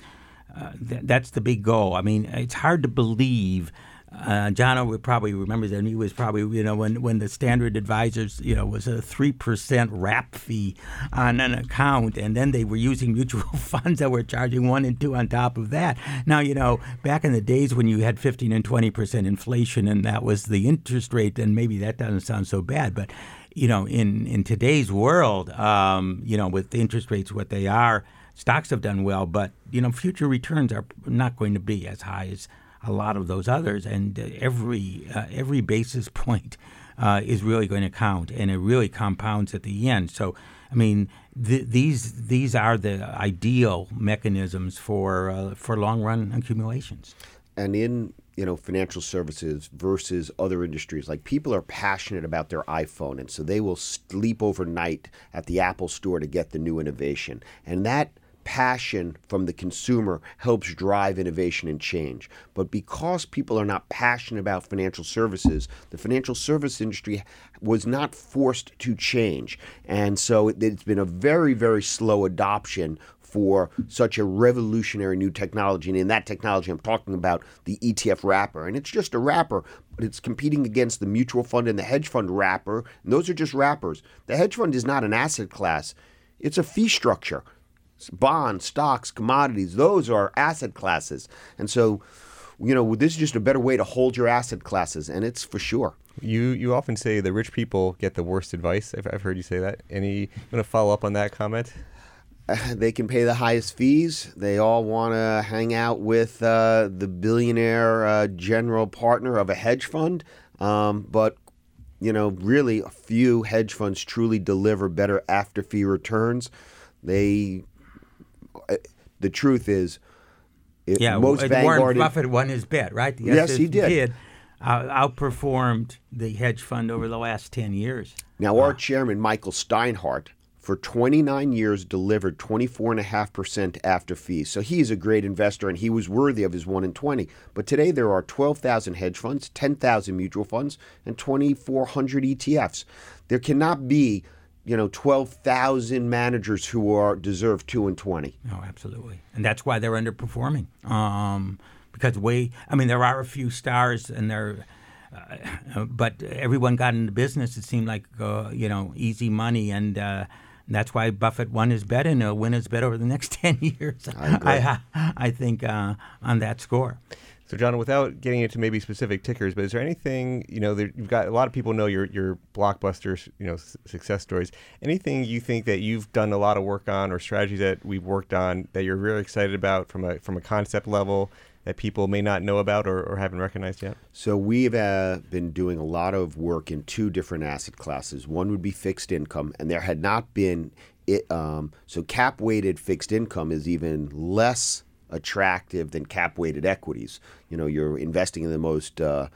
uh, th- that's the big goal. I mean, it's hard to believe. Uh, John would probably remembers that he was probably you know when when the standard advisors you know was a three percent wrap fee on an account, and then they were using mutual funds that were charging one and two on top of that. Now you know back in the days when you had fifteen and twenty percent inflation, and that was the interest rate, then maybe that doesn't sound so bad, but you know, in, in today's world, um, you know, with interest rates what they are, stocks have done well, but you know, future returns are not going to be as high as a lot of those others, and uh, every uh, every basis point uh, is really going to count, and it really compounds at the end. So, I mean, th- these these are the ideal mechanisms for uh, for long run accumulations. And in you know financial services versus other industries like people are passionate about their iphone and so they will sleep overnight at the apple store to get the new innovation and that passion from the consumer helps drive innovation and change. But because people are not passionate about financial services, the financial service industry was not forced to change. And so it's been a very, very slow adoption for such a revolutionary new technology. And in that technology, I'm talking about the ETF wrapper. And it's just a wrapper, but it's competing against the mutual fund and the hedge fund wrapper. And those are just wrappers. The hedge fund is not an asset class, it's a fee structure. Bonds, stocks, commodities, those are asset classes. And so, you know, this is just a better way to hold your asset classes, and it's for sure. You you often say the rich people get the worst advice. I've, I've heard you say that. Any you want to follow up on that comment? they can pay the highest fees. They all want to hang out with uh, the billionaire uh, general partner of a hedge fund. Um, but, you know, really, a few hedge funds truly deliver better after fee returns. They, uh, the truth is, yeah, most Warren Buffett won his bet, right? The yes, he did. did uh, outperformed the hedge fund over the last 10 years. Now, our chairman, Michael Steinhardt, for 29 years delivered 24.5% after fees. So he is a great investor and he was worthy of his 1 in 20. But today there are 12,000 hedge funds, 10,000 mutual funds, and 2,400 ETFs. There cannot be, you know, 12,000 managers who are deserve 2 and 20. Oh, absolutely. And that's why they're underperforming. Um, because we, I mean, there are a few stars and they're, uh, but everyone got into business. It seemed like, uh, you know, easy money and, uh, that's why Buffett won his bet and he'll win his bet over the next 10 years. I, I, I, think uh, on that score. So, John, without getting into maybe specific tickers, but is there anything you know? There, you've got a lot of people know your your blockbuster, you know, s- success stories. Anything you think that you've done a lot of work on, or strategies that we've worked on that you're really excited about from a from a concept level that people may not know about or, or haven't recognized yet? So we've uh, been doing a lot of work in two different asset classes. One would be fixed income, and there had not been it. Um, so cap weighted fixed income is even less attractive than cap weighted equities. You know, you're investing in the most. Uh,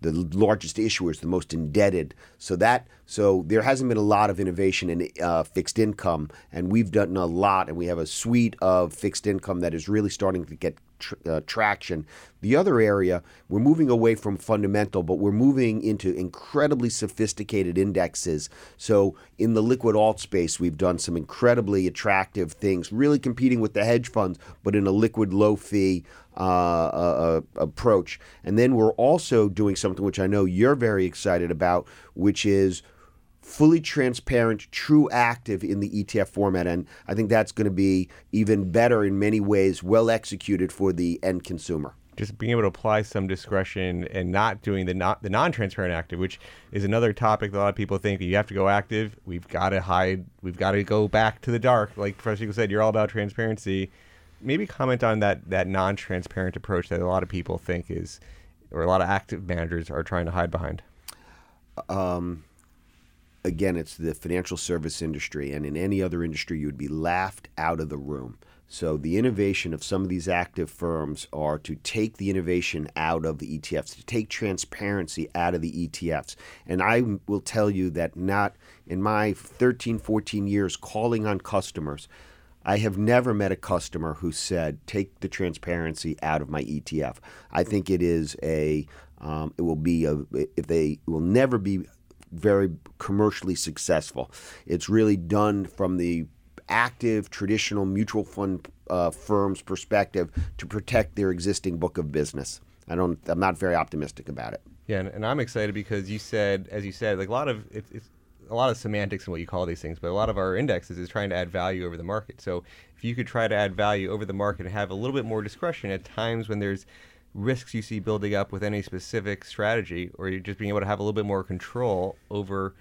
the largest issuers, the most indebted. So that so there hasn't been a lot of innovation in uh, fixed income, and we've done a lot, and we have a suite of fixed income that is really starting to get tr- uh, traction. The other area, we're moving away from fundamental, but we're moving into incredibly sophisticated indexes. So in the liquid alt space, we've done some incredibly attractive things, really competing with the hedge funds, but in a liquid low fee uh, uh, uh approach. And then we're also doing something which I know you're very excited about, which is fully transparent, true active in the ETF format. And I think that's going to be even better in many ways, well executed for the end consumer. Just being able to apply some discretion and not doing the not the non-transparent active, which is another topic that a lot of people think you have to go active. We've got to hide. We've got to go back to the dark. Like Professor Siegel said, you're all about transparency. Maybe comment on that that non-transparent approach that a lot of people think is, or a lot of active managers are trying to hide behind. Um, again, it's the financial service industry, and in any other industry, you would be laughed out of the room. So the innovation of some of these active firms are to take the innovation out of the ETFs, to take transparency out of the ETFs. And I will tell you that not in my 13, 14 years calling on customers, I have never met a customer who said, "Take the transparency out of my ETF." I think it is a, um, it will be a, if they will never be very commercially successful. It's really done from the active traditional mutual fund uh, firms' perspective to protect their existing book of business. I don't. I'm not very optimistic about it. Yeah, and, and I'm excited because you said, as you said, like a lot of it, it's a lot of semantics in what you call these things, but a lot of our indexes is trying to add value over the market. So if you could try to add value over the market and have a little bit more discretion at times when there's risks you see building up with any specific strategy, or you're just being able to have a little bit more control over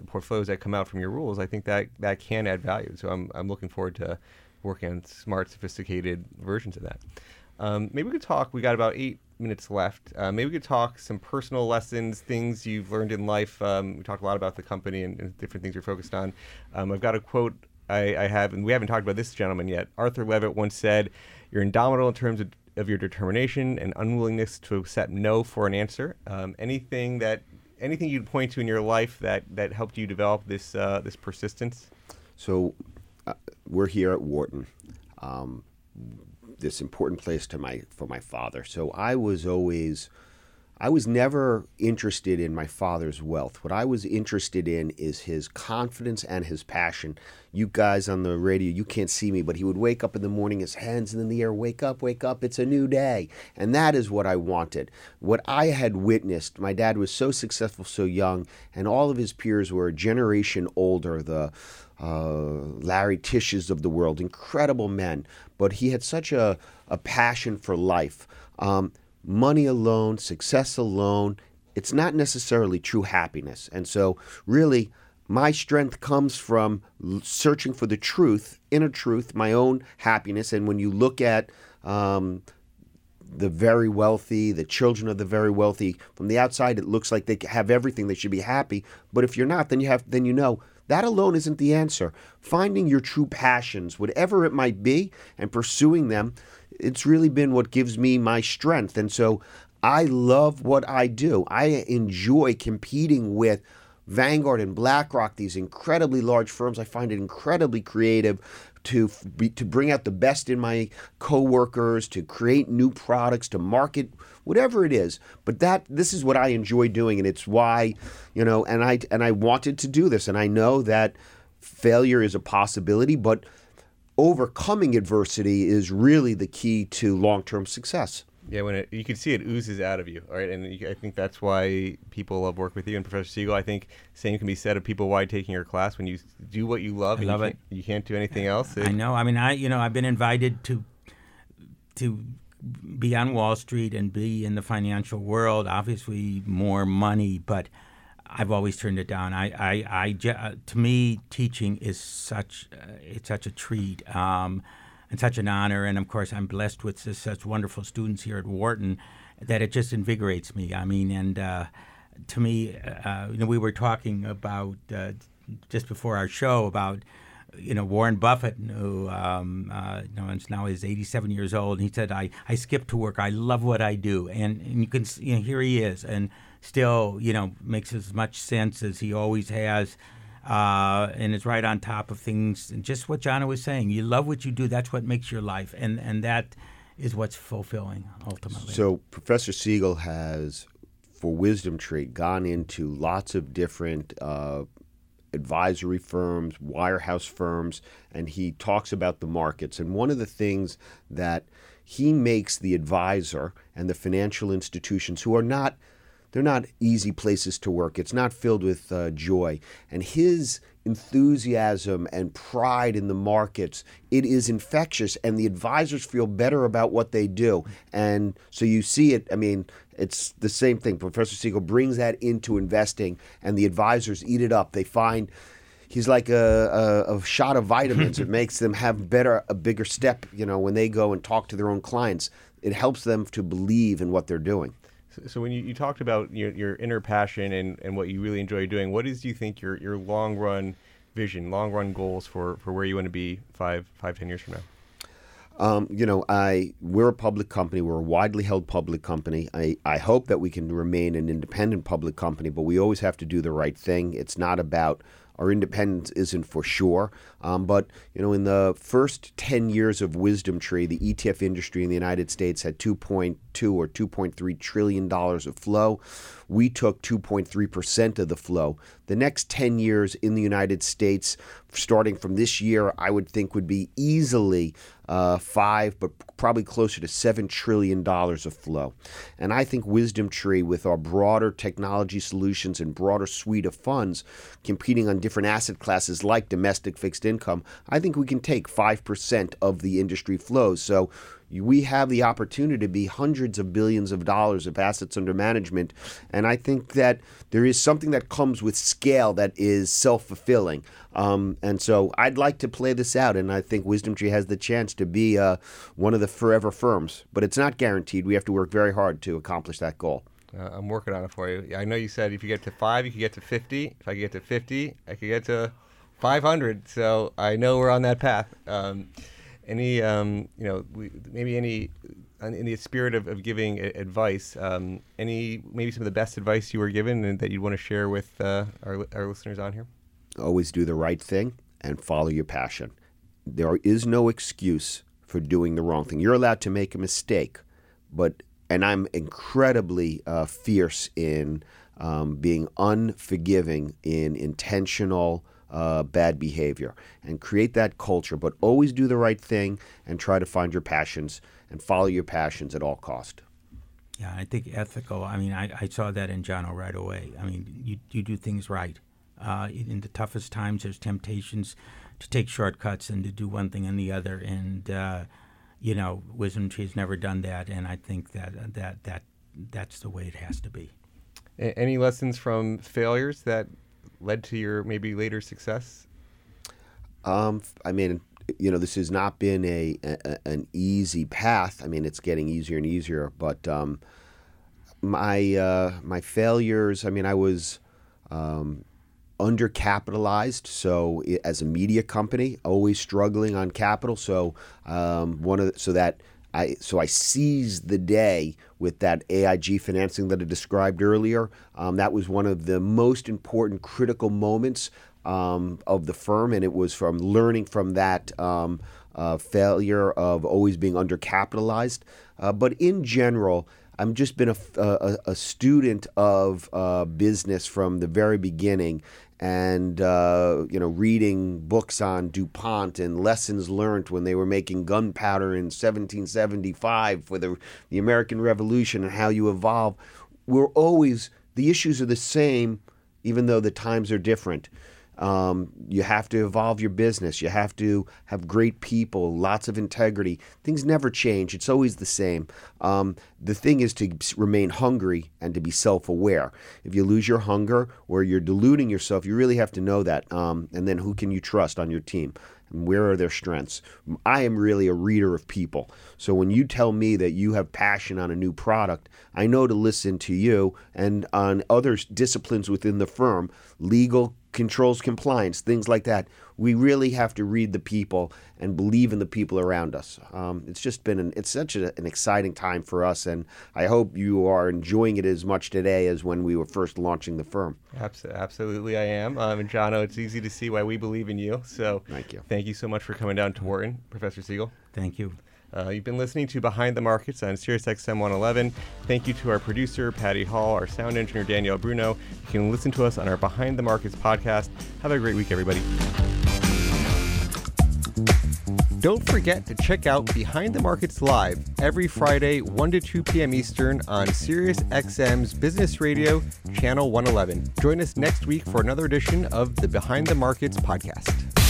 the portfolios that come out from your rules, I think that that can add value. So I'm I'm looking forward to working on smart, sophisticated versions of that. Um, maybe we could talk. We got about eight minutes left. Uh, maybe we could talk some personal lessons, things you've learned in life. Um, we talked a lot about the company and, and different things you're focused on. Um, I've got a quote I, I, have, and we haven't talked about this gentleman yet. Arthur Levitt once said, "You're indomitable in terms of, of your determination and unwillingness to accept no for an answer." Um, anything that anything you'd point to in your life that that helped you develop this uh, this persistence? So, uh, we're here at Wharton. Um, this important place to my for my father. So I was always I was never interested in my father's wealth. What I was interested in is his confidence and his passion. You guys on the radio, you can't see me, but he would wake up in the morning, his hands in the air, wake up, wake up, it's a new day. And that is what I wanted. What I had witnessed, my dad was so successful so young, and all of his peers were a generation older. The uh, Larry Tisches of the world, incredible men, but he had such a, a passion for life. Um, money alone, success alone, it's not necessarily true happiness. And so, really, my strength comes from searching for the truth, inner truth, my own happiness. And when you look at um, the very wealthy, the children of the very wealthy, from the outside, it looks like they have everything. They should be happy. But if you're not, then you have, then you know that alone isn't the answer. Finding your true passions, whatever it might be, and pursuing them, it's really been what gives me my strength. And so I love what I do. I enjoy competing with Vanguard and BlackRock, these incredibly large firms. I find it incredibly creative to be, to bring out the best in my coworkers, to create new products, to market whatever it is. But that this is what I enjoy doing, and it's why, you know, and I and I wanted to do this, and I know that failure is a possibility, but overcoming adversity is really the key to long-term success. Yeah, when it, you can see it oozes out of you, right? And you, I think that's why people love work with you and Professor Siegel. I think same can be said of people why taking your class when you do what you love. I love you it. You can't do anything else. It, I know. I mean, I you know I've been invited to to be on Wall Street and be in the financial world. Obviously, more money, but I've always turned it down. I, I, I uh, to me, teaching is such uh, it's such a treat um, and such an honor. And of course, I'm blessed with such wonderful students here at Wharton that it just invigorates me. I mean, and uh, to me, uh, you know, we were talking about uh, just before our show about you know Warren Buffett, who um, uh, you know now is 87 years old, and he said, "I I skip to work. I love what I do," and, and you can you know here he is, and still you know makes as much sense as he always has. Uh, and is right on top of things. And just what John was saying, you love what you do. That's what makes your life, and and that is what's fulfilling ultimately. So Professor Siegel has, for Wisdom Tree, gone into lots of different uh, advisory firms, wirehouse firms, and he talks about the markets. And one of the things that he makes the advisor and the financial institutions who are not they're not easy places to work. It's not filled with uh, joy. And his enthusiasm and pride in the markets, it is infectious, and the advisors feel better about what they do. And so you see it, I mean, it's the same thing. Professor Siegel brings that into investing, and the advisors eat it up. They find he's like a, a, a shot of vitamins. it makes them have better, a bigger step, you know, when they go and talk to their own clients. It helps them to believe in what they're doing. So, so when you, you talked about your, your inner passion and, and what you really enjoy doing, what is do you think your, your long run vision, long run goals for, for where you want to be five five ten years from now? Um, you know, I we're a public company. We're a widely held public company. I, I hope that we can remain an independent public company, but we always have to do the right thing. It's not about our independence isn't for sure. Um, but you know, in the first 10 years of Wisdom Tree, the ETF industry in the United States had 2.2 or 2.3 trillion dollars of flow. We took 2.3 percent of the flow. The next 10 years in the United States, starting from this year, I would think would be easily uh, five, but probably closer to seven trillion dollars of flow. And I think Wisdom Tree, with our broader technology solutions and broader suite of funds, competing on different asset classes like domestic fixed income, I think we can take five percent of the industry flows. So we have the opportunity to be hundreds of billions of dollars of assets under management. And I think that there is something that comes with scale that is self fulfilling. Um, and so I'd like to play this out, and I think Wisdom Tree has the chance to be uh, one of the forever firms. But it's not guaranteed. We have to work very hard to accomplish that goal. Uh, I'm working on it for you. I know you said if you get to five, you could get to 50. If I get to 50, I could get to 500. So I know we're on that path. Um, any, um, you know, maybe any, in the spirit of, of giving advice, um, any maybe some of the best advice you were given and that you'd want to share with uh, our, our listeners on here? Always do the right thing and follow your passion. There is no excuse for doing the wrong thing. You're allowed to make a mistake, but and I'm incredibly uh, fierce in um, being unforgiving in intentional uh, bad behavior and create that culture. But always do the right thing and try to find your passions and follow your passions at all cost. Yeah, I think ethical. I mean, I, I saw that in Jono right away. I mean, you you do things right. Uh, in the toughest times, there's temptations to take shortcuts and to do one thing and the other. And uh, you know, Wisdom Tree's never done that, and I think that that that that's the way it has to be. Any lessons from failures that led to your maybe later success? Um, I mean, you know, this has not been a, a, an easy path. I mean, it's getting easier and easier. But um, my uh, my failures. I mean, I was um, undercapitalized. So as a media company, always struggling on capital. So um, one of the, so that I so I seized the day with that AIG financing that I described earlier. Um, that was one of the most important critical moments um, of the firm, and it was from learning from that um, uh, failure of always being undercapitalized. Uh, but in general, I've just been a, a, a student of uh, business from the very beginning, and uh, you know reading books on DuPont and lessons learned when they were making gunpowder in 1775 for the the American Revolution and how you evolve. We're always the issues are the same, even though the times are different. Um, you have to evolve your business. You have to have great people, lots of integrity. Things never change. It's always the same. Um, the thing is to remain hungry and to be self aware. If you lose your hunger or you're deluding yourself, you really have to know that. Um, and then who can you trust on your team? Where are their strengths? I am really a reader of people. So when you tell me that you have passion on a new product, I know to listen to you and on other disciplines within the firm, legal, controls compliance, things like that. We really have to read the people and believe in the people around us. Um, it's just been an, it's such a, an exciting time for us, and I hope you are enjoying it as much today as when we were first launching the firm. Absolutely, I am. Um, and Jono, it's easy to see why we believe in you. So thank you. Thank you so much for coming down to Wharton, Professor Siegel. Thank you. Uh, you've been listening to Behind the Markets on SiriusXM 111. Thank you to our producer, Patty Hall, our sound engineer, Danielle Bruno. You can listen to us on our Behind the Markets podcast. Have a great week, everybody. Don't forget to check out Behind the Markets Live every Friday, 1 to 2 p.m. Eastern on SiriusXM's Business Radio, Channel 111. Join us next week for another edition of the Behind the Markets podcast.